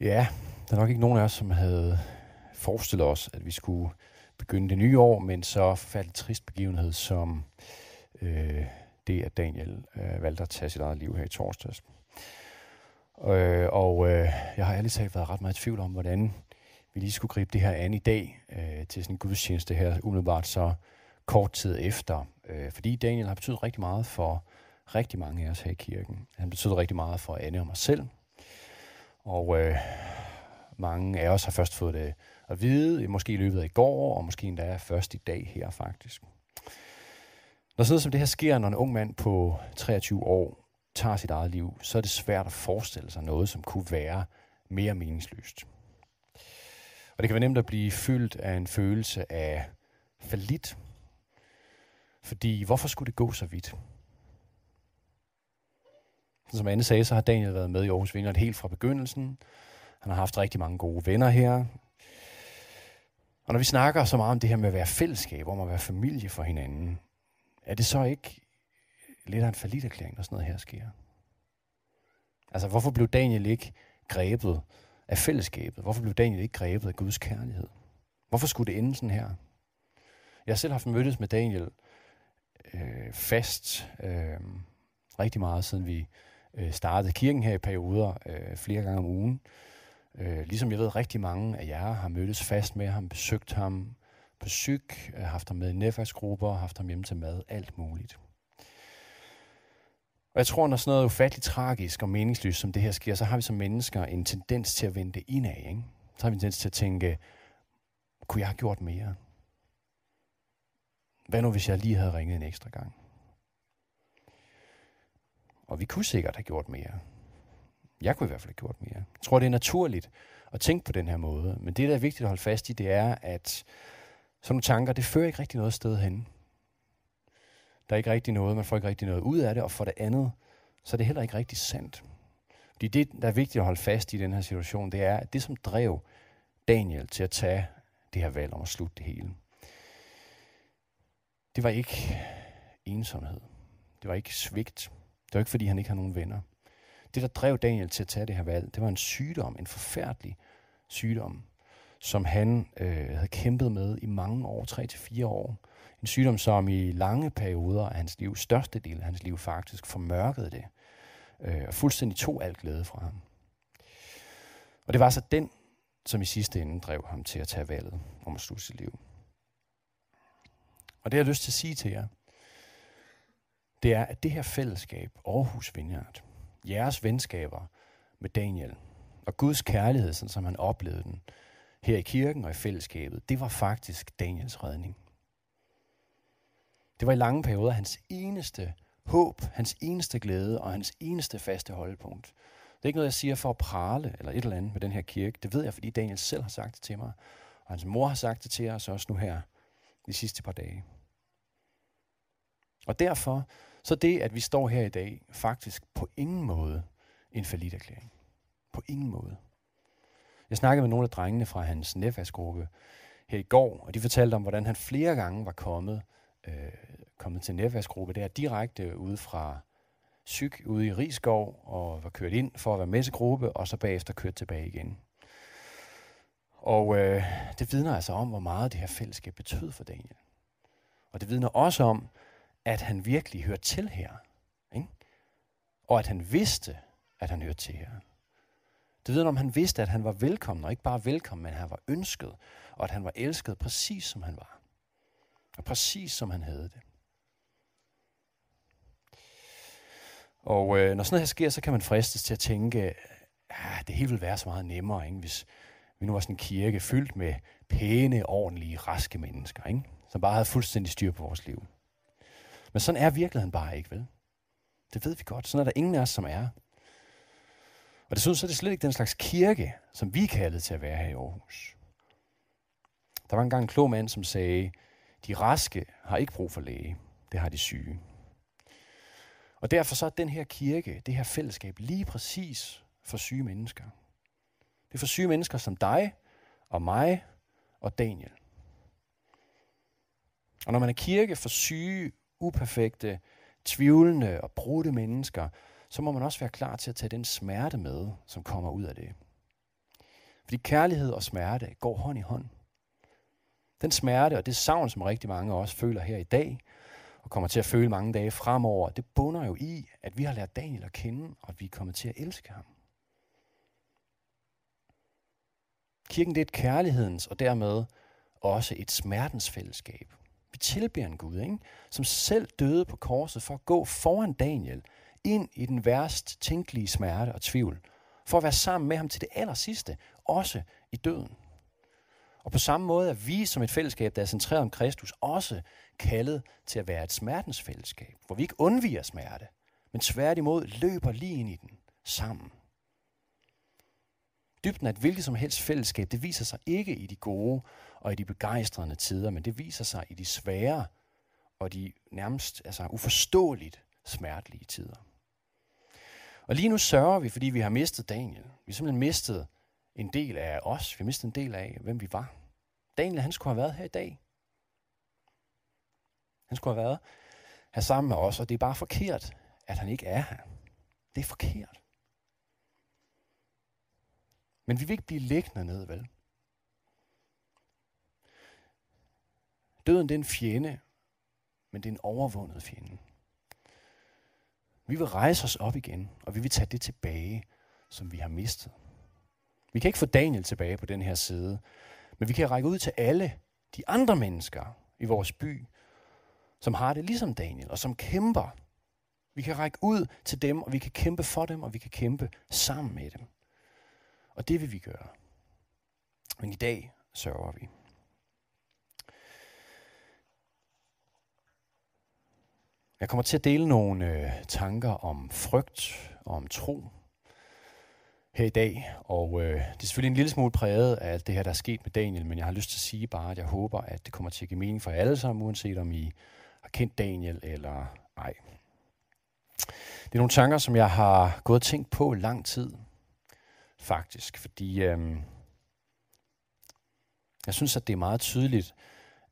Ja, der er nok ikke nogen af os, som havde forestillet os, at vi skulle begynde det nye år men så faldt trist begivenhed, som øh, det, at Daniel øh, valgte at tage sit eget liv her i torsdags. Øh, og øh, jeg har ærligt talt været ret meget i tvivl om, hvordan vi lige skulle gribe det her an i dag øh, til sådan en gudstjeneste her, umiddelbart så kort tid efter. Øh, fordi Daniel har betydet rigtig meget for rigtig mange af os her i kirken. Han betød rigtig meget for Anne og mig selv. Og øh, mange af os har først fået det at vide, måske i løbet af i går, og måske endda først i dag her faktisk. Når sådan som det her sker, når en ung mand på 23 år tager sit eget liv, så er det svært at forestille sig noget, som kunne være mere meningsløst. Og det kan være nemt at blive fyldt af en følelse af falit. Fordi hvorfor skulle det gå så vidt? Som Anne sagde, så har Daniel været med i Aarhus Vinder helt fra begyndelsen. Han har haft rigtig mange gode venner her. Og når vi snakker så meget om det her med at være fællesskab, om at være familie for hinanden, er det så ikke lidt af en erklæring, når sådan noget her sker? Altså, hvorfor blev Daniel ikke grebet af fællesskabet? Hvorfor blev Daniel ikke grebet af Guds kærlighed? Hvorfor skulle det ende sådan her? Jeg har selv haft mødtes med Daniel øh, fast øh, rigtig meget, siden vi øh, startede kirken her i perioder øh, flere gange om ugen. Øh, ligesom jeg ved, rigtig mange af jer har mødtes fast med ham, besøgt ham på syg, øh, haft ham med i netværksgrupper, haft ham hjemme til mad, alt muligt. Og jeg tror, når sådan noget ufatteligt tragisk og meningsløst som det her sker, så har vi som mennesker en tendens til at vende indad. Ikke? Så har vi en tendens til at tænke, kunne jeg have gjort mere? Hvad nu, hvis jeg lige havde ringet en ekstra gang? Og vi kunne sikkert have gjort mere. Jeg kunne i hvert fald have gjort mere. Jeg tror, det er naturligt at tænke på den her måde. Men det, der er vigtigt at holde fast i, det er, at sådan nogle tanker, det fører ikke rigtig noget sted hen. Der er ikke rigtig noget, man får ikke rigtig noget ud af det, og for det andet, så er det heller ikke rigtig sandt. Fordi det, der er vigtigt at holde fast i den her situation, det er, at det, som drev Daniel til at tage det her valg om at slutte det hele, det var ikke ensomhed. Det var ikke svigt. Det var ikke, fordi han ikke har nogen venner. Det, der drev Daniel til at tage det her valg, det var en sygdom, en forfærdelig sygdom, som han øh, havde kæmpet med i mange år, tre til fire år. En sygdom, som i lange perioder af hans liv, største del af hans liv faktisk, formørkede det, øh, og fuldstændig tog alt glæde fra ham. Og det var så den, som i sidste ende drev ham til at tage valget om at slutte sit liv. Og det jeg har jeg lyst til at sige til jer, det er, at det her fællesskab, Aarhus Vineyard, jeres venskaber med Daniel, og Guds kærlighed, sådan som han oplevede den her i kirken og i fællesskabet, det var faktisk Daniels redning. Det var i lange perioder hans eneste håb, hans eneste glæde og hans eneste faste holdepunkt. Det er ikke noget, jeg siger for at prale eller et eller andet med den her kirke. Det ved jeg, fordi Daniel selv har sagt det til mig, og hans mor har sagt det til os også nu her de sidste par dage. Og derfor så det, at vi står her i dag, faktisk på ingen måde en erklæring. På ingen måde. Jeg snakkede med nogle af drengene fra hans netværksgruppe her i går, og de fortalte om, hvordan han flere gange var kommet, øh, kommet til netværksgruppe der direkte ude fra Syg ude i Rigskov og var kørt ind for at være messegruppe, og så bagefter kørt tilbage igen. Og øh, det vidner altså om, hvor meget det her fællesskab betød for Daniel. Og det vidner også om, at han virkelig hørte til her. Ikke? Og at han vidste, at han hørte til her. Det vidner om, han vidste, at han var velkommen, og ikke bare velkommen, men han var ønsket, og at han var elsket præcis som han var. Og præcis som han havde det. Og øh, når sådan noget her sker, så kan man fristes til at tænke, ah, det hele ville være så meget nemmere, ikke? hvis vi nu var sådan en kirke fyldt med pæne, ordentlige, raske mennesker, ikke? som bare havde fuldstændig styr på vores liv. Men sådan er virkeligheden bare ikke, vel? Det ved vi godt. Sådan er der ingen af os, som er. Og det så er det slet ikke den slags kirke, som vi er kaldet til at være her i Aarhus. Der var engang en klog mand, som sagde, de raske har ikke brug for læge, det har de syge. Og derfor så er den her kirke, det her fællesskab, lige præcis for syge mennesker. Det er for syge mennesker som dig og mig og Daniel. Og når man er kirke for syge, uperfekte, tvivlende og brudte mennesker, så må man også være klar til at tage den smerte med, som kommer ud af det. Fordi kærlighed og smerte går hånd i hånd. Den smerte og det savn, som rigtig mange også føler her i dag, og kommer til at føle mange dage fremover, det bunder jo i, at vi har lært Daniel at kende, og at vi er kommet til at elske ham. Kirken det er et kærlighedens og dermed også et smertens fællesskab. Tilbeder en Gud, ikke? som selv døde på korset for at gå foran Daniel ind i den værst tænkelige smerte og tvivl, for at være sammen med ham til det aller sidste, også i døden. Og på samme måde er vi som et fællesskab, der er centreret om Kristus, også kaldet til at være et smertens fællesskab, hvor vi ikke undviger smerte, men tværtimod løber lige ind i den sammen. Dybden af et hvilket som helst fællesskab, det viser sig ikke i de gode og i de begejstrende tider, men det viser sig i de svære og de nærmest altså, uforståeligt smertelige tider. Og lige nu sørger vi, fordi vi har mistet Daniel. Vi har simpelthen mistet en del af os. Vi har mistet en del af, hvem vi var. Daniel, han skulle have været her i dag. Han skulle have været her sammen med os, og det er bare forkert, at han ikke er her. Det er forkert. Men vi vil ikke blive liggende ned, vel? Døden det er en fjende, men det er en overvundet fjende. Vi vil rejse os op igen, og vi vil tage det tilbage, som vi har mistet. Vi kan ikke få Daniel tilbage på den her side, men vi kan række ud til alle de andre mennesker i vores by, som har det ligesom Daniel, og som kæmper. Vi kan række ud til dem, og vi kan kæmpe for dem, og vi kan kæmpe sammen med dem. Og det vil vi gøre. Men i dag sørger vi. Jeg kommer til at dele nogle øh, tanker om frygt og om tro her i dag. Og øh, det er selvfølgelig en lille smule præget af alt det her, der er sket med Daniel, men jeg har lyst til at sige bare, at jeg håber, at det kommer til at give mening for alle sammen, uanset om I har kendt Daniel eller ej. Det er nogle tanker, som jeg har gået og tænkt på lang tid, faktisk, fordi øh, jeg synes, at det er meget tydeligt,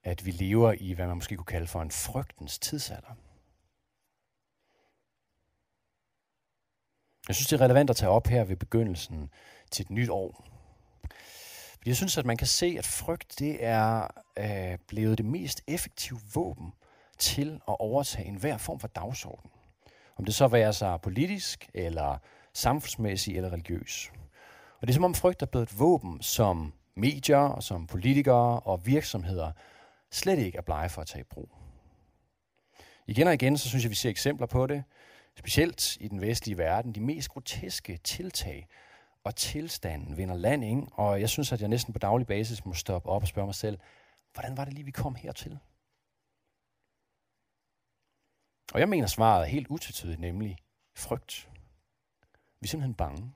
at vi lever i, hvad man måske kunne kalde for en frygtens tidsalder. Jeg synes, det er relevant at tage op her ved begyndelsen til et nyt år. Fordi jeg synes, at man kan se, at frygt det er øh, blevet det mest effektive våben til at overtage enhver form for dagsorden. Om det så være sig politisk, eller samfundsmæssig, eller religiøs. Og det er som om frygt er blevet et våben, som medier, og som politikere og virksomheder slet ikke er blege for at tage i brug. Igen og igen, så synes jeg, vi ser eksempler på det specielt i den vestlige verden, de mest groteske tiltag og tilstanden vinder land, ikke? Og jeg synes, at jeg næsten på daglig basis må stoppe op og spørge mig selv, hvordan var det lige, vi kom hertil? Og jeg mener, svaret er helt utvetydigt, nemlig frygt. Vi er simpelthen bange.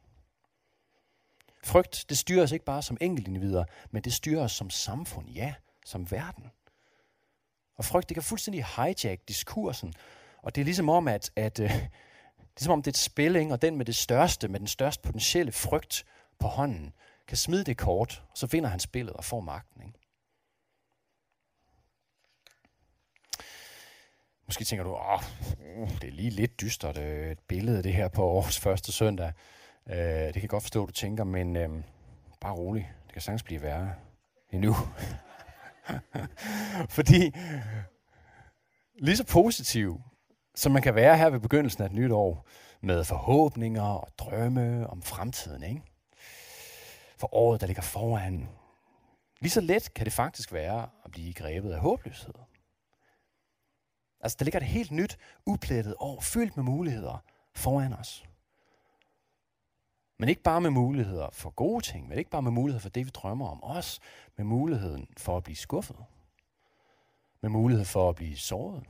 Frygt, det styrer os ikke bare som enkeltindivider, men det styrer os som samfund, ja, som verden. Og frygt, det kan fuldstændig hijack diskursen og det er ligesom om, at, at øh, det er som om det er et spil, ikke? og den med det største, med den største potentielle frygt på hånden, kan smide det kort, og så vinder han spillet og får magten. Ikke? Måske tænker du, åh, uh, det er lige lidt dystert øh, et billede det her på årets første søndag. Øh, det kan jeg godt forstå, at du tænker, men øh, bare rolig. Det kan sagtens blive værre endnu. Fordi lige så positiv som man kan være her ved begyndelsen af et nyt år, med forhåbninger og drømme om fremtiden, ikke? For året, der ligger foran. Lige så let kan det faktisk være at blive grebet af håbløshed. Altså, der ligger et helt nyt, uplettet år, fyldt med muligheder foran os. Men ikke bare med muligheder for gode ting, men ikke bare med muligheder for det, vi drømmer om. Også med muligheden for at blive skuffet. Med mulighed for at blive såret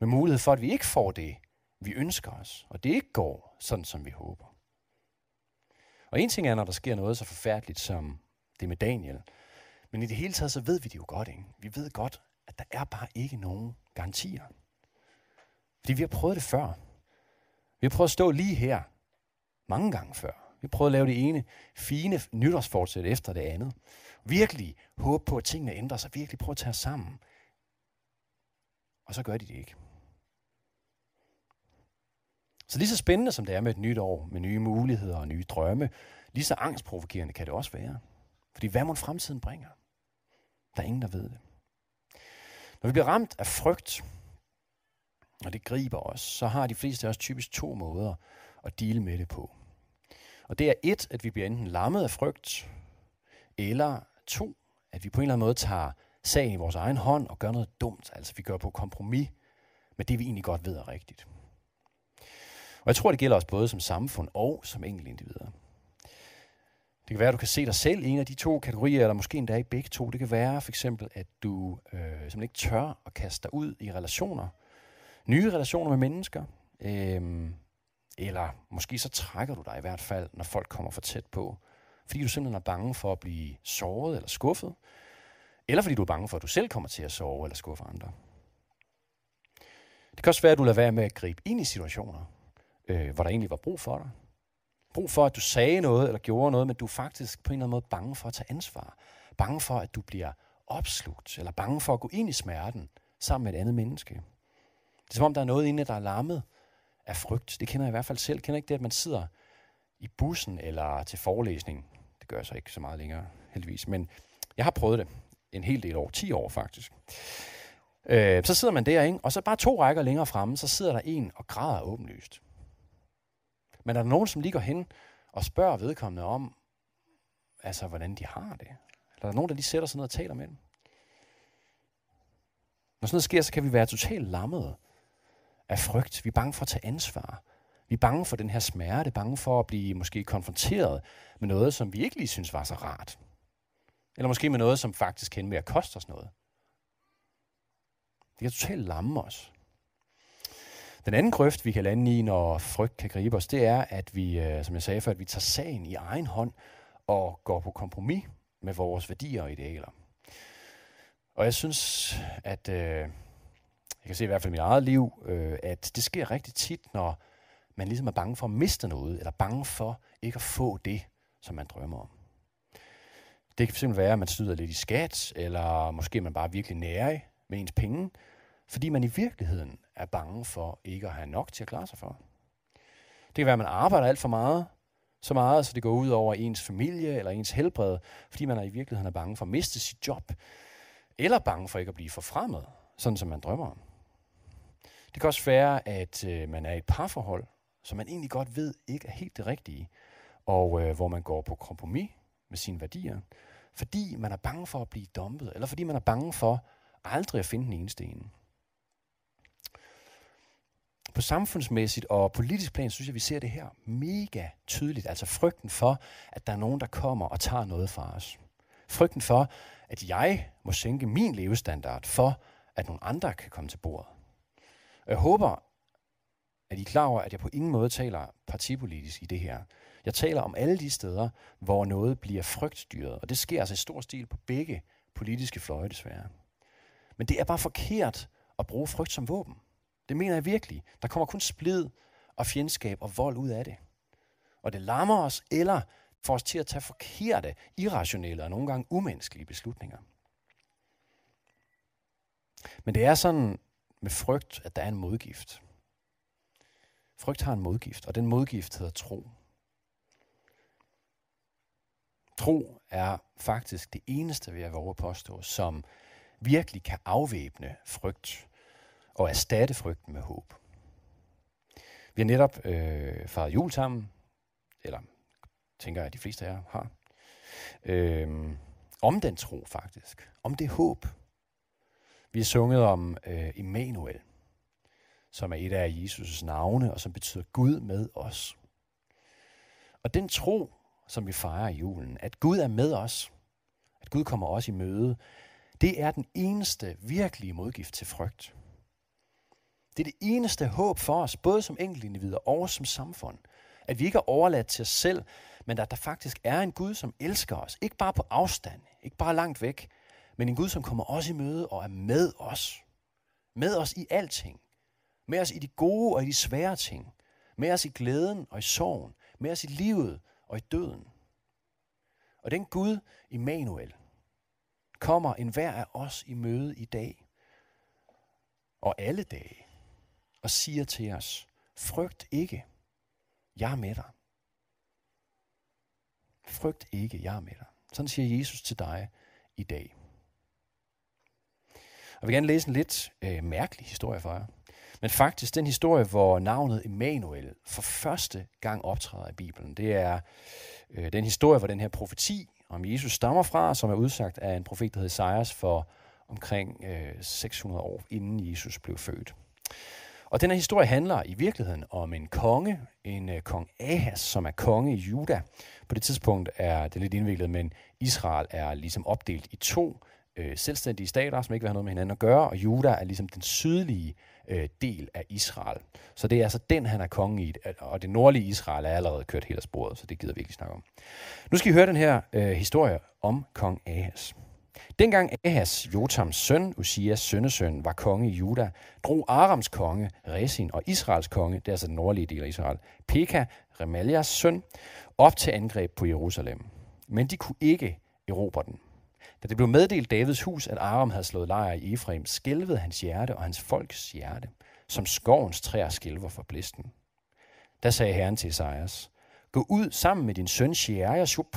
med mulighed for, at vi ikke får det, vi ønsker os, og det ikke går sådan, som vi håber. Og en ting er, når der sker noget så forfærdeligt som det med Daniel, men i det hele taget, så ved vi det jo godt, ikke? Vi ved godt, at der er bare ikke nogen garantier. Fordi vi har prøvet det før. Vi har prøvet at stå lige her mange gange før. Vi har prøvet at lave det ene fine nytårsfortsæt efter det andet. Virkelig håbe på, at tingene ændrer sig. Virkelig prøve at tage os sammen. Og så gør de det ikke. Så lige så spændende som det er med et nyt år, med nye muligheder og nye drømme, lige så angstprovokerende kan det også være. Fordi hvad må fremtiden bringer? Der er ingen, der ved det. Når vi bliver ramt af frygt, og det griber os, så har de fleste af os typisk to måder at dele med det på. Og det er et, at vi bliver enten lammet af frygt, eller to, at vi på en eller anden måde tager sagen i vores egen hånd og gør noget dumt. Altså vi gør på kompromis med det, vi egentlig godt ved er rigtigt. Og jeg tror, det gælder os både som samfund og som enkelte individer. Det kan være, at du kan se dig selv i en af de to kategorier, eller måske endda i begge to. Det kan være for eksempel, at du øh, simpelthen ikke tør at kaste dig ud i relationer. Nye relationer med mennesker. Øh, eller måske så trækker du dig i hvert fald, når folk kommer for tæt på. Fordi du simpelthen er bange for at blive såret eller skuffet. Eller fordi du er bange for, at du selv kommer til at sove eller skuffe andre. Det kan også være, at du lader være med at gribe ind i situationer, øh, hvor der egentlig var brug for dig. Brug for, at du sagde noget eller gjorde noget, men du er faktisk på en eller anden måde bange for at tage ansvar. Bange for, at du bliver opslugt, eller bange for at gå ind i smerten sammen med et andet menneske. Det er som om, der er noget inde, der er lammet af frygt. Det kender jeg i hvert fald selv. Jeg kender ikke det, at man sidder i bussen eller til forelæsning. Det gør jeg så ikke så meget længere, heldigvis. Men jeg har prøvet det en hel del år, 10 år faktisk. Øh, så sidder man der, ikke? og så bare to rækker længere fremme, så sidder der en og græder åbenlyst. Men er der nogen, som lige går hen og spørger vedkommende om, altså hvordan de har det? Eller er der nogen, der lige sætter sig ned og taler med dem? Når sådan noget sker, så kan vi være totalt lammede af frygt. Vi er bange for at tage ansvar. Vi er bange for den her smerte, bange for at blive måske konfronteret med noget, som vi ikke lige synes var så rart. Eller måske med noget, som faktisk kan med at koste os noget. Det kan totalt lamme os. Den anden grøft, vi kan lande i, når frygt kan gribe os, det er, at vi, øh, som jeg sagde før, at vi tager sagen i egen hånd og går på kompromis med vores værdier og idealer. Og jeg synes, at øh, jeg kan se i hvert fald i mit eget liv, øh, at det sker rigtig tit, når man ligesom er bange for at miste noget, eller bange for ikke at få det, som man drømmer om. Det kan fx være, at man snyder lidt i skat, eller måske man bare virkelig nærig med ens penge, fordi man i virkeligheden er bange for ikke at have nok til at klare sig for. Det kan være, at man arbejder alt for meget, så meget, så det går ud over ens familie eller ens helbred, fordi man er i virkeligheden er bange for at miste sit job, eller bange for ikke at blive forfremmet, sådan som man drømmer om. Det kan også være, at øh, man er i et parforhold, som man egentlig godt ved ikke er helt det rigtige, og øh, hvor man går på kompromis med sine værdier, fordi man er bange for at blive dumpet, eller fordi man er bange for aldrig at finde den eneste ene. På samfundsmæssigt og politisk plan, synes jeg, vi ser det her mega tydeligt. Altså frygten for, at der er nogen, der kommer og tager noget fra os. Frygten for, at jeg må sænke min levestandard for, at nogle andre kan komme til bordet. Og jeg håber, at I er klar over, at jeg på ingen måde taler partipolitisk i det her. Jeg taler om alle de steder, hvor noget bliver frygtstyret, og det sker altså i stor stil på begge politiske fløje desværre. Men det er bare forkert at bruge frygt som våben. Det mener jeg virkelig. Der kommer kun splid og fjendskab og vold ud af det. Og det lammer os, eller får os til at tage forkerte, irrationelle og nogle gange umenneskelige beslutninger. Men det er sådan med frygt, at der er en modgift. Frygt har en modgift, og den modgift hedder tro. Tro er faktisk det eneste, vil jeg våge påstå, som virkelig kan afvæbne frygt og erstatte frygten med håb. Vi har netop øh, fejret jul sammen, eller tænker jeg, at de fleste af jer har, øh, om den tro faktisk, om det håb. Vi har sunget om øh, Immanuel, som er et af Jesus' navne, og som betyder Gud med os. Og den tro, som vi fejrer i julen, at Gud er med os, at Gud kommer os i møde, det er den eneste virkelige modgift til frygt. Det er det eneste håb for os, både som enkeltindivider og som samfund. At vi ikke er overladt til os selv, men at der faktisk er en Gud, som elsker os. Ikke bare på afstand, ikke bare langt væk, men en Gud, som kommer os i møde og er med os. Med os i alting. Med os i de gode og i de svære ting. Med os i glæden og i sorgen. Med os i livet og i døden. Og den Gud, Immanuel, kommer enhver af os i møde i dag. Og alle dage og siger til os, Frygt ikke. Jeg er med dig. Frygt ikke, jeg er med dig. Sådan siger Jesus til dig i dag. Og jeg vil gerne læse en lidt øh, mærkelig historie for jer. Men faktisk den historie, hvor navnet Emmanuel for første gang optræder i Bibelen, det er øh, den historie, hvor den her profeti om Jesus stammer fra, som er udsagt af en profet, der hed Esajas for omkring øh, 600 år inden Jesus blev født. Og den her historie handler i virkeligheden om en konge, en øh, kong Ahas, som er konge i Juda. På det tidspunkt er det lidt indviklet, men Israel er ligesom opdelt i to øh, selvstændige stater, som ikke vil have noget med hinanden at gøre, og Juda er ligesom den sydlige øh, del af Israel. Så det er altså den, han er konge i, og det nordlige Israel er allerede kørt helt af sporet, så det gider vi ikke snakke om. Nu skal I høre den her øh, historie om kong Ahas. Dengang Ahas, Jotams søn, Usias sønnesøn, var konge i Juda, drog Arams konge, Resin, og Israels konge, det er altså den nordlige del af Israel, Pekah, Remalias søn, op til angreb på Jerusalem. Men de kunne ikke erobre den. Da det blev meddelt Davids hus, at Aram havde slået lejr i Efraim, skælvede hans hjerte og hans folks hjerte, som skovens træer skælver for blisten. Da sagde Herren til Isaias, Gå ud sammen med din søn Sheariashub,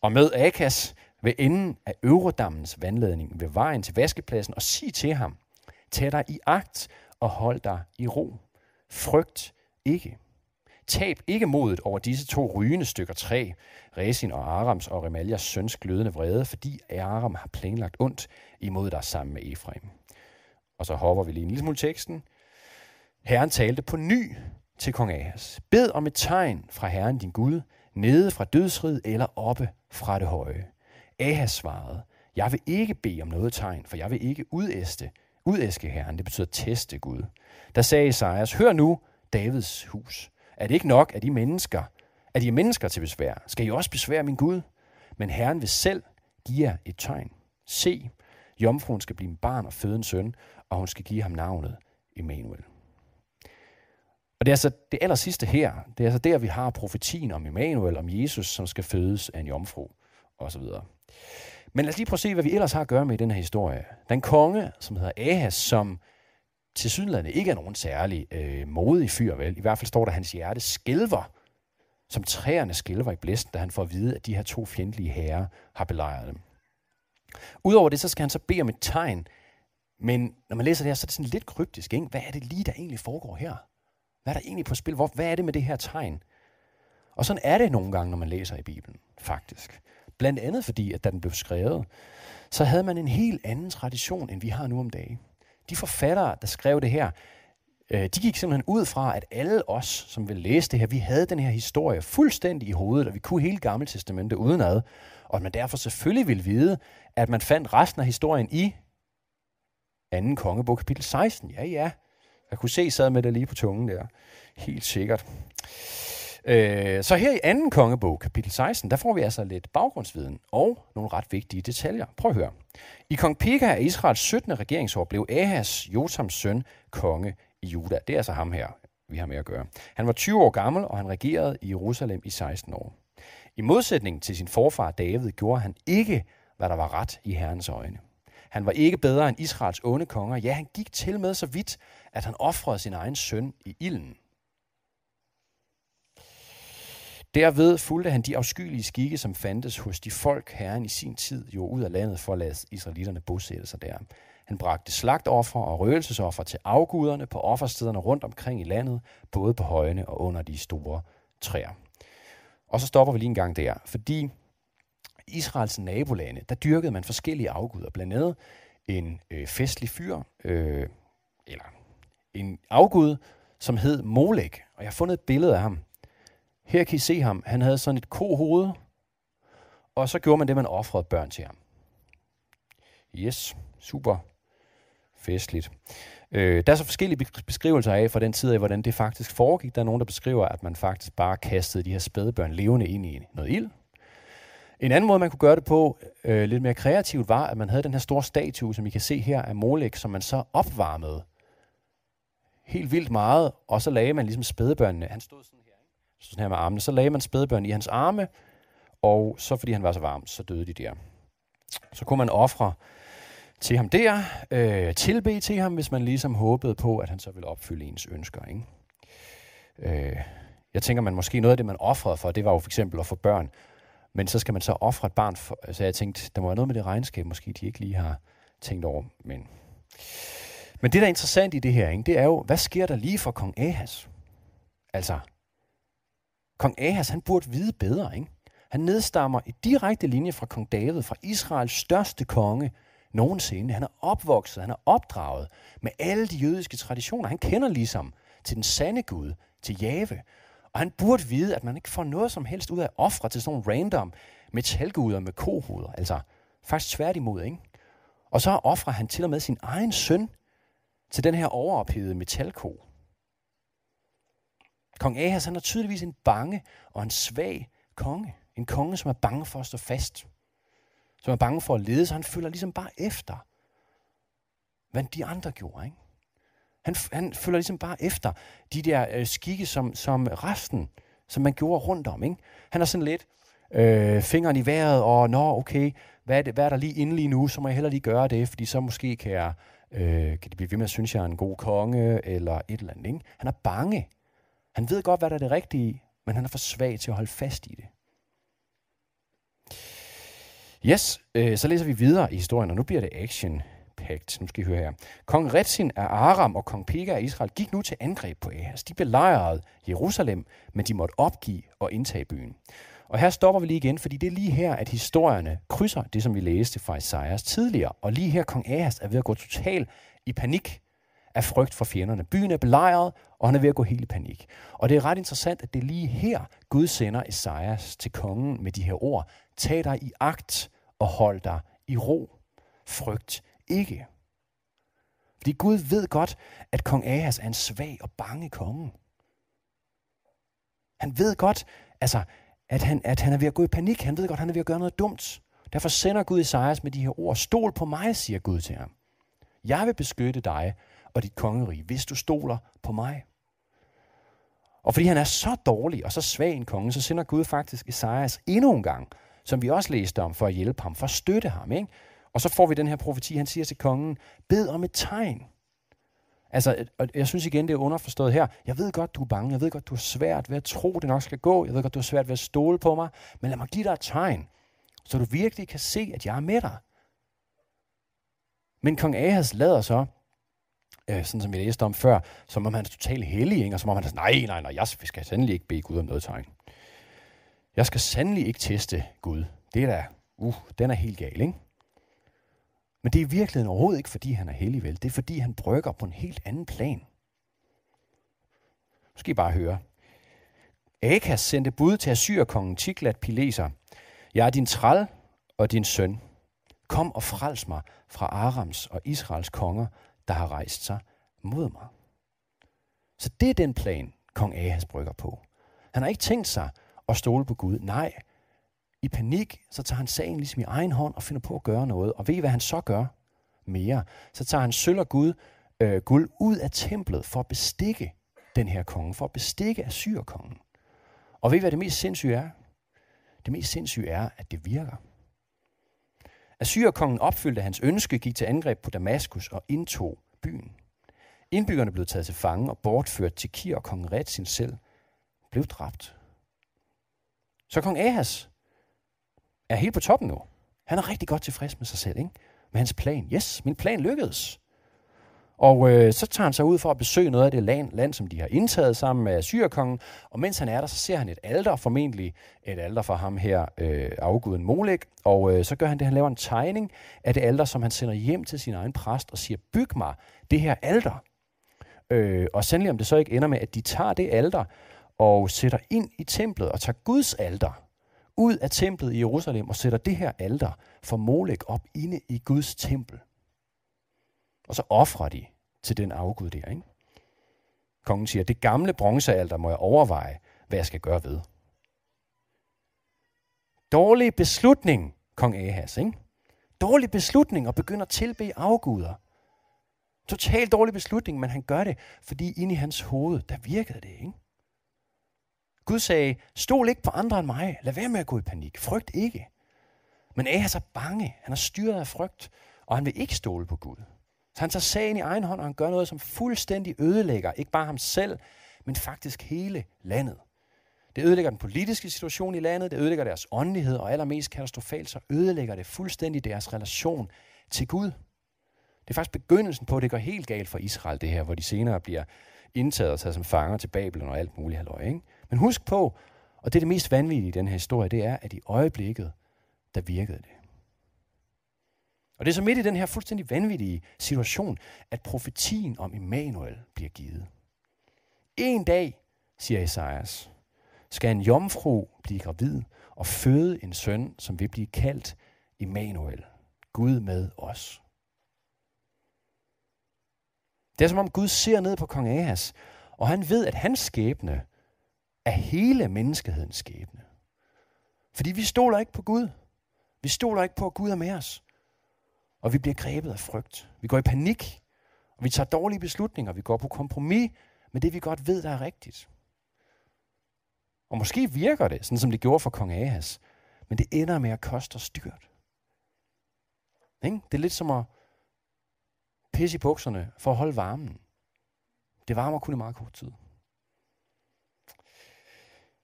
og med Akas ved enden af Øvredammens vandladning ved vejen til vaskepladsen og sig til ham, tag dig i akt og hold dig i ro. Frygt ikke. Tab ikke modet over disse to rygende stykker træ, Resin og Arams og Remaljas søns glødende vrede, fordi Aram har planlagt ondt imod dig sammen med Efraim. Og så hopper vi lige en lille smule teksten. Herren talte på ny til kong Ahas. Bed om et tegn fra Herren din Gud, nede fra dødsrid eller oppe fra det høje. Ahas svarede, jeg vil ikke bede om noget tegn, for jeg vil ikke udæste, udæske Herren. Det betyder teste Gud. Der sagde Esajas, hør nu, Davids hus. Er det ikke nok, at de mennesker, at I er mennesker til besvær? Skal I også besvære min Gud? Men Herren vil selv give jer et tegn. Se, jomfruen skal blive en barn og føde en søn, og hun skal give ham navnet Emmanuel. Og det er altså det aller sidste her. Det er altså der, vi har profetien om Emmanuel, om Jesus, som skal fødes af en jomfru, osv. Men lad os lige prøve at se, hvad vi ellers har at gøre med i den her historie. Den konge, som hedder Ahas, som til synligheden ikke er nogen særlig øh, modig fyr, vel? I hvert fald står der, at hans hjerte skælver, som træerne skælver i blæsten, da han får at vide, at de her to fjendtlige herrer har belejret dem. Udover det, så skal han så bede om et tegn, men når man læser det her, så er det sådan lidt kryptisk. Ikke? Hvad er det lige, der egentlig foregår her? Hvad er der egentlig på spil? Hvor, hvad er det med det her tegn? Og sådan er det nogle gange, når man læser i Bibelen, faktisk. Blandt andet fordi, at da den blev skrevet, så havde man en helt anden tradition, end vi har nu om dagen. De forfattere, der skrev det her, øh, de gik simpelthen ud fra, at alle os, som vil læse det her, vi havde den her historie fuldstændig i hovedet, og vi kunne hele Gamle Testamentet udenad, og at man derfor selvfølgelig ville vide, at man fandt resten af historien i 2. kongebog kapitel 16. Ja, ja. Jeg kunne se, sad med det lige på tungen der. Helt sikkert. Øh, så her i anden kongebog, kapitel 16, der får vi altså lidt baggrundsviden og nogle ret vigtige detaljer. Prøv at høre. I kong Pekah af Israels 17. regeringsår blev Ahas, Jotams søn, konge i Juda. Det er altså ham her, vi har med at gøre. Han var 20 år gammel, og han regerede i Jerusalem i 16 år. I modsætning til sin forfar David gjorde han ikke, hvad der var ret i Herrens øjne. Han var ikke bedre end Israels onde konger. Ja, han gik til med så vidt, at han offrede sin egen søn i ilden. Derved fulgte han de afskyelige skikke, som fandtes hos de folk, herren i sin tid jo ud af landet for at lade israelitterne bosætte sig der. Han bragte slagtoffer og røgelsesoffer til afguderne på offerstederne rundt omkring i landet, både på højene og under de store træer. Og så stopper vi lige en gang der, fordi Israels nabolande, der dyrkede man forskellige afguder, blandt andet en øh, festlig fyr, øh, eller en afgud, som hed Molek. Og jeg har fundet et billede af ham. Her kan I se ham. Han havde sådan et kohoved, og så gjorde man det, man offrede børn til ham. Yes, super festligt. Øh, der er så forskellige beskrivelser af fra den tid af, hvordan det faktisk foregik. Der er nogen, der beskriver, at man faktisk bare kastede de her spædebørn levende ind i noget ild. En anden måde, man kunne gøre det på, øh, lidt mere kreativt, var, at man havde den her store statue, som I kan se her af Molek, som man så opvarmede helt vildt meget, og så lagde man ligesom spædebørnene. Han stod sådan? Sådan her med armene. Så lagde man spædbørn i hans arme, og så fordi han var så varm, så døde de der. Så kunne man ofre til ham der, øh, tilbe til ham, hvis man ligesom håbede på, at han så ville opfylde ens ønsker. Ikke? Øh, jeg tænker, man måske noget af det, man offrede for, det var jo for eksempel at få børn. Men så skal man så ofre et barn for, så jeg tænkte, der må være noget med det regnskab, måske de ikke lige har tænkt over. Men, men det, der er interessant i det her, ikke, det er jo, hvad sker der lige for kong Ahas? Altså, kong Ahas, han burde vide bedre, ikke? Han nedstammer i direkte linje fra kong David, fra Israels største konge nogensinde. Han er opvokset, han er opdraget med alle de jødiske traditioner. Han kender ligesom til den sande Gud, til Jave. Og han burde vide, at man ikke får noget som helst ud af ofre til sådan nogle random metalguder med kohoveder. Altså faktisk tværtimod, ikke? Og så offrer han til og med sin egen søn til den her overophedede metalko. Kong Ahas han er tydeligvis en bange og en svag konge. En konge, som er bange for at stå fast. Som er bange for at lede, så han følger ligesom bare efter, hvad de andre gjorde. Ikke? Han, han følger ligesom bare efter de der øh, skikke, som, som resten, som man gjorde rundt om. Ikke? Han er sådan lidt øh, fingeren i vejret, og nå, okay, hvad er, det, hvad er der lige inde lige nu, så må jeg heller lige gøre det, fordi så måske kan jeg, øh, kan det blive ved med at synes, jeg er en god konge, eller et eller andet. Ikke? Han er bange. Han ved godt, hvad der er det rigtige, men han er for svag til at holde fast i det. Yes, øh, så læser vi videre i historien, og nu bliver det action pagt. Nu skal I høre her. Kong Retsin af Aram og kong Pega af Israel gik nu til angreb på Ahas. De belejrede Jerusalem, men de måtte opgive og indtage byen. Og her stopper vi lige igen, fordi det er lige her, at historierne krydser det, som vi læste fra Isaias tidligere. Og lige her, kong Ahas er ved at gå total i panik af frygt for fjenderne. Byen er belejret, og han er ved at gå helt i panik. Og det er ret interessant, at det er lige her, Gud sender Esajas til kongen med de her ord. Tag dig i akt og hold dig i ro. Frygt ikke. Fordi Gud ved godt, at kong Ahas er en svag og bange konge. Han ved godt, altså, at, han, at han er ved at gå i panik. Han ved godt, at han er ved at gøre noget dumt. Derfor sender Gud Esajas med de her ord. Stol på mig, siger Gud til ham. Jeg vil beskytte dig og dit kongerige, hvis du stoler på mig. Og fordi han er så dårlig og så svag en konge, så sender Gud faktisk Esajas endnu en gang, som vi også læste om, for at hjælpe ham, for at støtte ham. Ikke? Og så får vi den her profeti, han siger til kongen, bed om et tegn. Altså, og jeg synes igen, det er underforstået her. Jeg ved godt, du er bange. Jeg ved godt, du er svært ved at tro, det nok skal gå. Jeg ved godt, du er svært ved at stole på mig. Men lad mig give dig et tegn, så du virkelig kan se, at jeg er med dig. Men kong Ahas lader så, øh, sådan som vi læste om før, som om han er totalt hellig, ikke? og som om han er sådan, nej, nej, nej, jeg skal sandelig ikke bede Gud om noget tegn. Jeg skal sandelig ikke teste Gud. Det er da, uh, den er helt gal, ikke? Men det er i virkeligheden overhovedet ikke, fordi han er hellig vel. Det er, fordi han brygger på en helt anden plan. Nu skal I bare høre. Akas sendte bud til Assyrkongen Tiglat Pileser. Jeg er din træl og din søn. Kom og frels mig fra Arams og Israels konger, der har rejst sig mod mig. Så det er den plan, kong Ahas brygger på. Han har ikke tænkt sig at stole på Gud. Nej, i panik, så tager han sagen ligesom i egen hånd og finder på at gøre noget. Og ved I, hvad han så gør mere? Så tager han sølv og Gud, øh, guld ud af templet for at bestikke den her konge, for at bestikke Assyrkongen. Og ved I, hvad det mest sindssyge er? Det mest sindssyge er, at det virker. Assyrkongen opfyldte hans ønske, gik til angreb på Damaskus og indtog byen. Indbyggerne blev taget til fange og bortført til Kir, og kong Retsin selv blev dræbt. Så kong Ahas er helt på toppen nu. Han er rigtig godt tilfreds med sig selv, ikke? med hans plan. Yes, min plan lykkedes. Og øh, så tager han sig ud for at besøge noget af det land, land, som de har indtaget sammen med Syrkongen. Og mens han er der, så ser han et alter, formentlig et alter for ham her, øh, afguden Molek. Og øh, så gør han det, han laver en tegning af det alter, som han sender hjem til sin egen præst og siger, byg mig det her alter. Øh, og sandelig om det så ikke ender med, at de tager det alter og sætter ind i templet og tager Guds alter ud af templet i Jerusalem og sætter det her alter for Molek op inde i Guds tempel. Og så offrer de til den afgud der. Ikke? Kongen siger, det gamle bronzealter må jeg overveje, hvad jeg skal gøre ved. Dårlig beslutning, kong Ahas. Ikke? Dårlig beslutning at begynde at tilbe afguder. Totalt dårlig beslutning, men han gør det, fordi inde i hans hoved, der virkede det. Ikke? Gud sagde, stol ikke på andre end mig. Lad være med at gå i panik. Frygt ikke. Men Ahas er bange. Han er styret af frygt. Og han vil ikke stole på Gud. Så han tager sagen i egen hånd, og han gør noget, som fuldstændig ødelægger, ikke bare ham selv, men faktisk hele landet. Det ødelægger den politiske situation i landet, det ødelægger deres åndelighed, og allermest katastrofalt, så ødelægger det fuldstændig deres relation til Gud. Det er faktisk begyndelsen på, at det går helt galt for Israel, det her, hvor de senere bliver indtaget og taget som fanger til Babylon og alt muligt halløj. Ikke? Men husk på, og det er det mest vanvittige i den her historie, det er, at i øjeblikket, der virkede det. Og det er så midt i den her fuldstændig vanvittige situation, at profetien om Immanuel bliver givet. En dag, siger Esajas, skal en jomfru blive gravid og føde en søn, som vil blive kaldt Immanuel, Gud med os. Det er som om Gud ser ned på kong Ahas, og han ved, at hans skæbne er hele menneskehedens skæbne. Fordi vi stoler ikke på Gud. Vi stoler ikke på, at Gud er med os. Og vi bliver grebet af frygt. Vi går i panik, og vi tager dårlige beslutninger. Vi går på kompromis med det, vi godt ved, der er rigtigt. Og måske virker det, sådan som det gjorde for kong Ahas, men det ender med at koste os dyrt. Ikke? Det er lidt som at pisse i bukserne for at holde varmen. Det varmer kun i meget kort tid.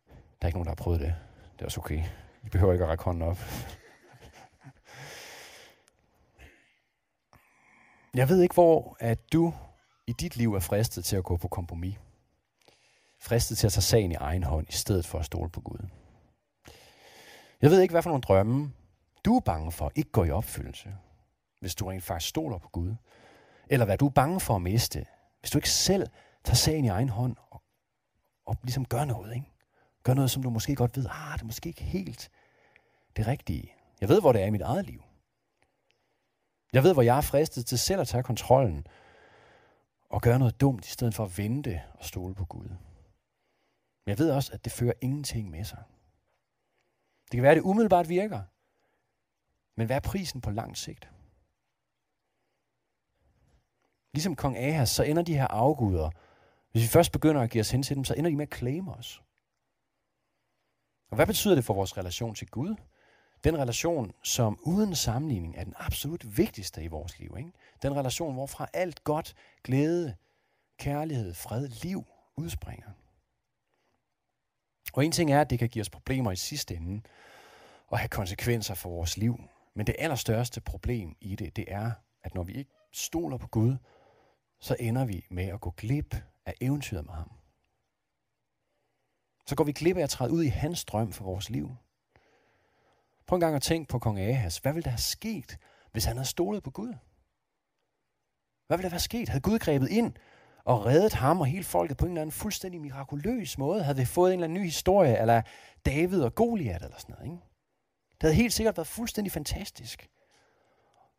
Der er ikke nogen, der har prøvet det. Det er også okay. I behøver ikke at række hånden op. Jeg ved ikke, hvor at du i dit liv er fristet til at gå på kompromis. Fristet til at tage sagen i egen hånd, i stedet for at stole på Gud. Jeg ved ikke, hvad for nogle drømme du er bange for ikke går i opfyldelse, hvis du rent faktisk stoler på Gud. Eller hvad du er bange for at miste, hvis du ikke selv tager sagen i egen hånd og, og ligesom gør noget. Ikke? Gør noget, som du måske godt ved, ah, det er måske ikke helt det rigtige. Jeg ved, hvor det er i mit eget liv. Jeg ved, hvor jeg er fristet til selv at tage kontrollen og gøre noget dumt, i stedet for at vente og stole på Gud. Men jeg ved også, at det fører ingenting med sig. Det kan være, at det umiddelbart virker, men hvad er prisen på lang sigt? Ligesom kong Ahas, så ender de her afguder, hvis vi først begynder at give os hen til dem, så ender de med at claime os. Og hvad betyder det for vores relation til Gud? Den relation, som uden sammenligning er den absolut vigtigste i vores liv. Ikke? Den relation, hvorfra alt godt, glæde, kærlighed, fred, liv udspringer. Og en ting er, at det kan give os problemer i sidste ende og have konsekvenser for vores liv. Men det allerstørste problem i det, det er, at når vi ikke stoler på Gud, så ender vi med at gå glip af eventyret med ham. Så går vi glip af at træde ud i hans drøm for vores liv. Prøv en gang at tænke på kong Ahas. Hvad ville der have sket, hvis han havde stolet på Gud? Hvad ville der være sket? Havde Gud grebet ind og reddet ham og hele folket på en eller anden fuldstændig mirakuløs måde? Havde vi fået en eller anden ny historie, eller David og Goliat eller sådan noget? Ikke? Det havde helt sikkert været fuldstændig fantastisk.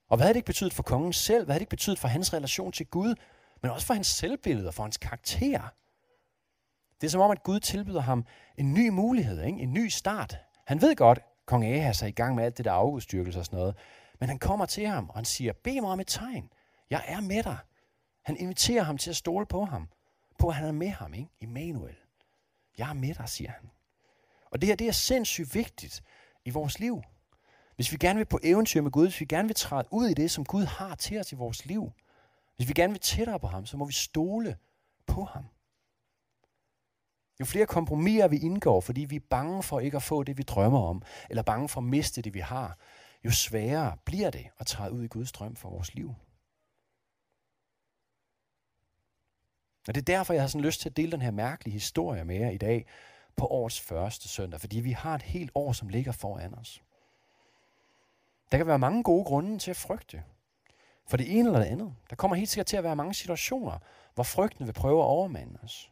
Og hvad havde det ikke betydet for kongen selv? Hvad havde det ikke betydet for hans relation til Gud? Men også for hans selvbillede og for hans karakter. Det er som om, at Gud tilbyder ham en ny mulighed, ikke? en ny start. Han ved godt, kong Ahas er i gang med alt det der afgudstyrkelse og sådan noget. Men han kommer til ham, og han siger, bed mig om et tegn. Jeg er med dig. Han inviterer ham til at stole på ham. På at han er med ham, ikke? Immanuel. Jeg er med dig, siger han. Og det her, det er sindssygt vigtigt i vores liv. Hvis vi gerne vil på eventyr med Gud, hvis vi gerne vil træde ud i det, som Gud har til os i vores liv, hvis vi gerne vil tættere på ham, så må vi stole på ham. Jo flere kompromiser vi indgår, fordi vi er bange for ikke at få det, vi drømmer om, eller bange for at miste det, vi har, jo sværere bliver det at træde ud i Guds drøm for vores liv. Og det er derfor, jeg har sådan lyst til at dele den her mærkelige historie med jer i dag på årets første søndag, fordi vi har et helt år, som ligger foran os. Der kan være mange gode grunde til at frygte. For det ene eller det andet. Der kommer helt sikkert til at være mange situationer, hvor frygten vil prøve at overmande os.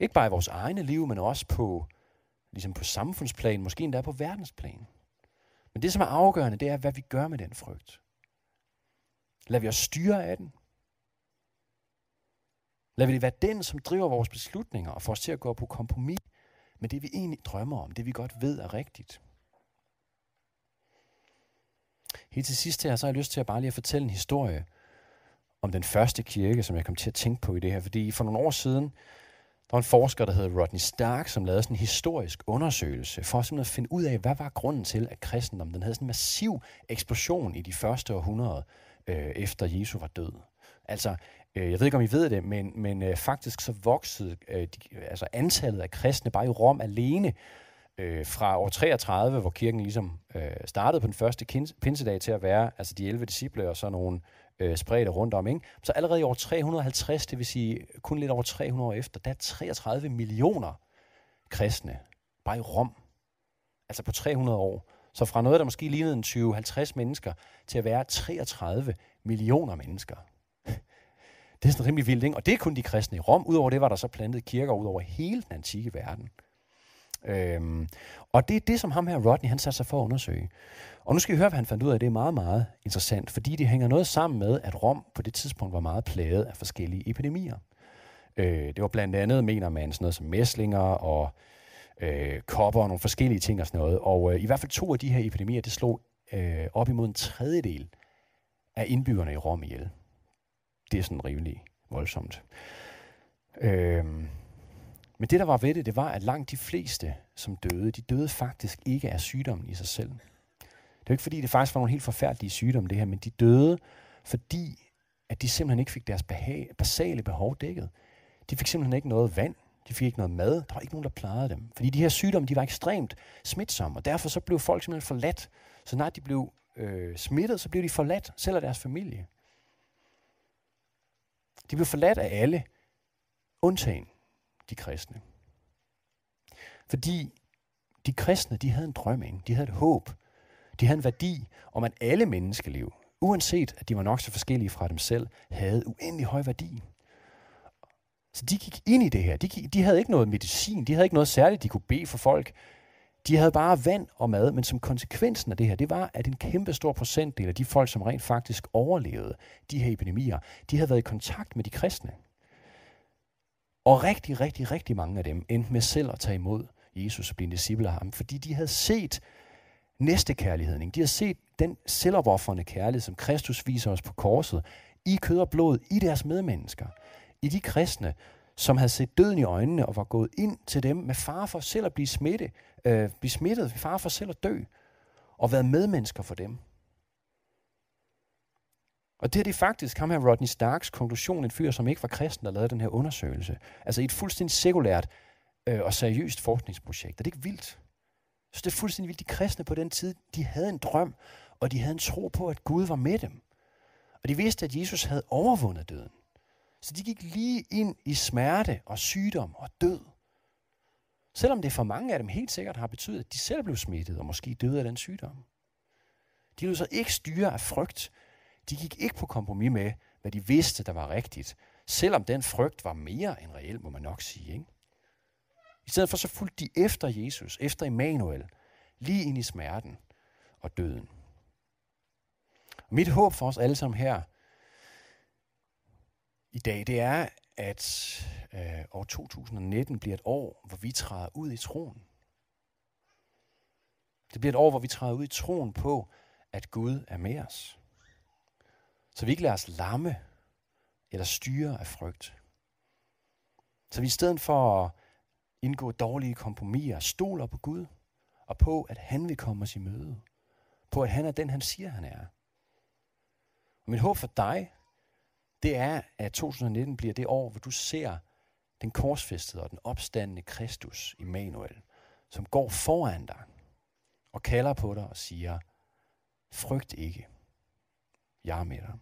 Ikke bare i vores egne liv, men også på, ligesom på samfundsplan, måske endda på verdensplan. Men det, som er afgørende, det er, hvad vi gør med den frygt. Lad vi os styre af den? Lad vi det være den, som driver vores beslutninger og får os til at gå på kompromis med det, vi egentlig drømmer om, det vi godt ved er rigtigt. Helt til sidst her, så har jeg lyst til at bare lige at fortælle en historie om den første kirke, som jeg kom til at tænke på i det her. Fordi for nogle år siden, der var en forsker, der hedder Rodney Stark, som lavede sådan en historisk undersøgelse for simpelthen at finde ud af, hvad var grunden til, at kristendommen den havde sådan en massiv eksplosion i de første århundrede øh, efter Jesu var død. Altså, øh, jeg ved ikke, om I ved det, men, men øh, faktisk så voksede øh, de, altså antallet af kristne bare i Rom alene øh, fra år 33, hvor kirken ligesom øh, startede på den første pinsedag til at være altså de 11 disciple og så nogle øh, spredte rundt om. Ikke? Så allerede i år 350, det vil sige kun lidt over 300 år efter, der er 33 millioner kristne, bare i Rom. Altså på 300 år. Så fra noget, der måske lignede en 20-50 mennesker, til at være 33 millioner mennesker. Det er sådan rimelig vildt, ikke? Og det er kun de kristne i Rom. Udover det var der så plantet kirker ud over hele den antikke verden. Øhm, og det er det, som ham her, Rodney, han satte sig for at undersøge. Og nu skal vi høre, hvad han fandt ud af. Det er meget, meget interessant, fordi det hænger noget sammen med, at Rom på det tidspunkt var meget plaget af forskellige epidemier. Øh, det var blandt andet, mener man, sådan noget som mæslinger og øh, kopper og nogle forskellige ting og sådan noget. Og øh, i hvert fald to af de her epidemier, det slog øh, op imod en tredjedel af indbyggerne i Rom ihjel. Det er sådan rimelig voldsomt. Øh, men det, der var ved det, det var, at langt de fleste, som døde, de døde faktisk ikke af sygdommen i sig selv. Det er ikke fordi, det faktisk var nogle helt forfærdelige sygdomme, det her, men de døde, fordi at de simpelthen ikke fik deres behag, basale behov dækket. De fik simpelthen ikke noget vand, de fik ikke noget mad, der var ikke nogen, der plejede dem. Fordi de her sygdomme, de var ekstremt smitsomme, og derfor så blev folk simpelthen forladt. Så når de blev øh, smittet, så blev de forladt, selv af deres familie. De blev forladt af alle, undtagen de kristne. Fordi de kristne, de havde en drøm, ind, de havde et håb, de havde en værdi om, at alle menneskeliv, uanset at de var nok så forskellige fra dem selv, havde uendelig høj værdi. Så de gik ind i det her. De, gik, de havde ikke noget medicin, de havde ikke noget særligt, de kunne bede for folk. De havde bare vand og mad, men som konsekvensen af det her, det var, at en kæmpe stor procentdel af de folk, som rent faktisk overlevede de her epidemier, de havde været i kontakt med de kristne. Og rigtig, rigtig, rigtig mange af dem endte med selv at tage imod Jesus og blive en disciple af ham, fordi de havde set næstekærligheden. De har set den selvopoffrende kærlighed, som Kristus viser os på korset, i kød og blod, i deres medmennesker. I de kristne, som havde set døden i øjnene og var gået ind til dem med far for selv at blive, smitte, øh, blive smittet, far for selv at dø, og været medmennesker for dem. Og det er det faktisk ham her Rodney Starks konklusion, en fyr, som ikke var kristen, der lavede den her undersøgelse. Altså i et fuldstændig sekulært øh, og seriøst forskningsprojekt. Er det ikke vildt? Så det er fuldstændig vildt. De kristne på den tid, de havde en drøm, og de havde en tro på, at Gud var med dem. Og de vidste, at Jesus havde overvundet døden. Så de gik lige ind i smerte og sygdom og død. Selvom det for mange af dem helt sikkert har betydet, at de selv blev smittet og måske døde af den sygdom. De lød så ikke styre af frygt. De gik ikke på kompromis med, hvad de vidste, der var rigtigt. Selvom den frygt var mere end reel, må man nok sige. Ikke? I stedet for så fulgte de efter Jesus, efter Emmanuel, lige ind i smerten og døden. Og mit håb for os alle sammen her i dag, det er, at øh, år 2019 bliver et år, hvor vi træder ud i troen. Det bliver et år, hvor vi træder ud i troen på, at Gud er med os. Så vi ikke lader os lamme eller styre af frygt. Så vi i stedet for at indgå dårlige kompromiser, stoler på Gud og på, at han vil komme os i møde. På, at han er den, han siger, han er. Og mit håb for dig, det er, at 2019 bliver det år, hvor du ser den korsfæstede og den opstandende Kristus, Immanuel, som går foran dig og kalder på dig og siger, frygt ikke, jeg er med dig.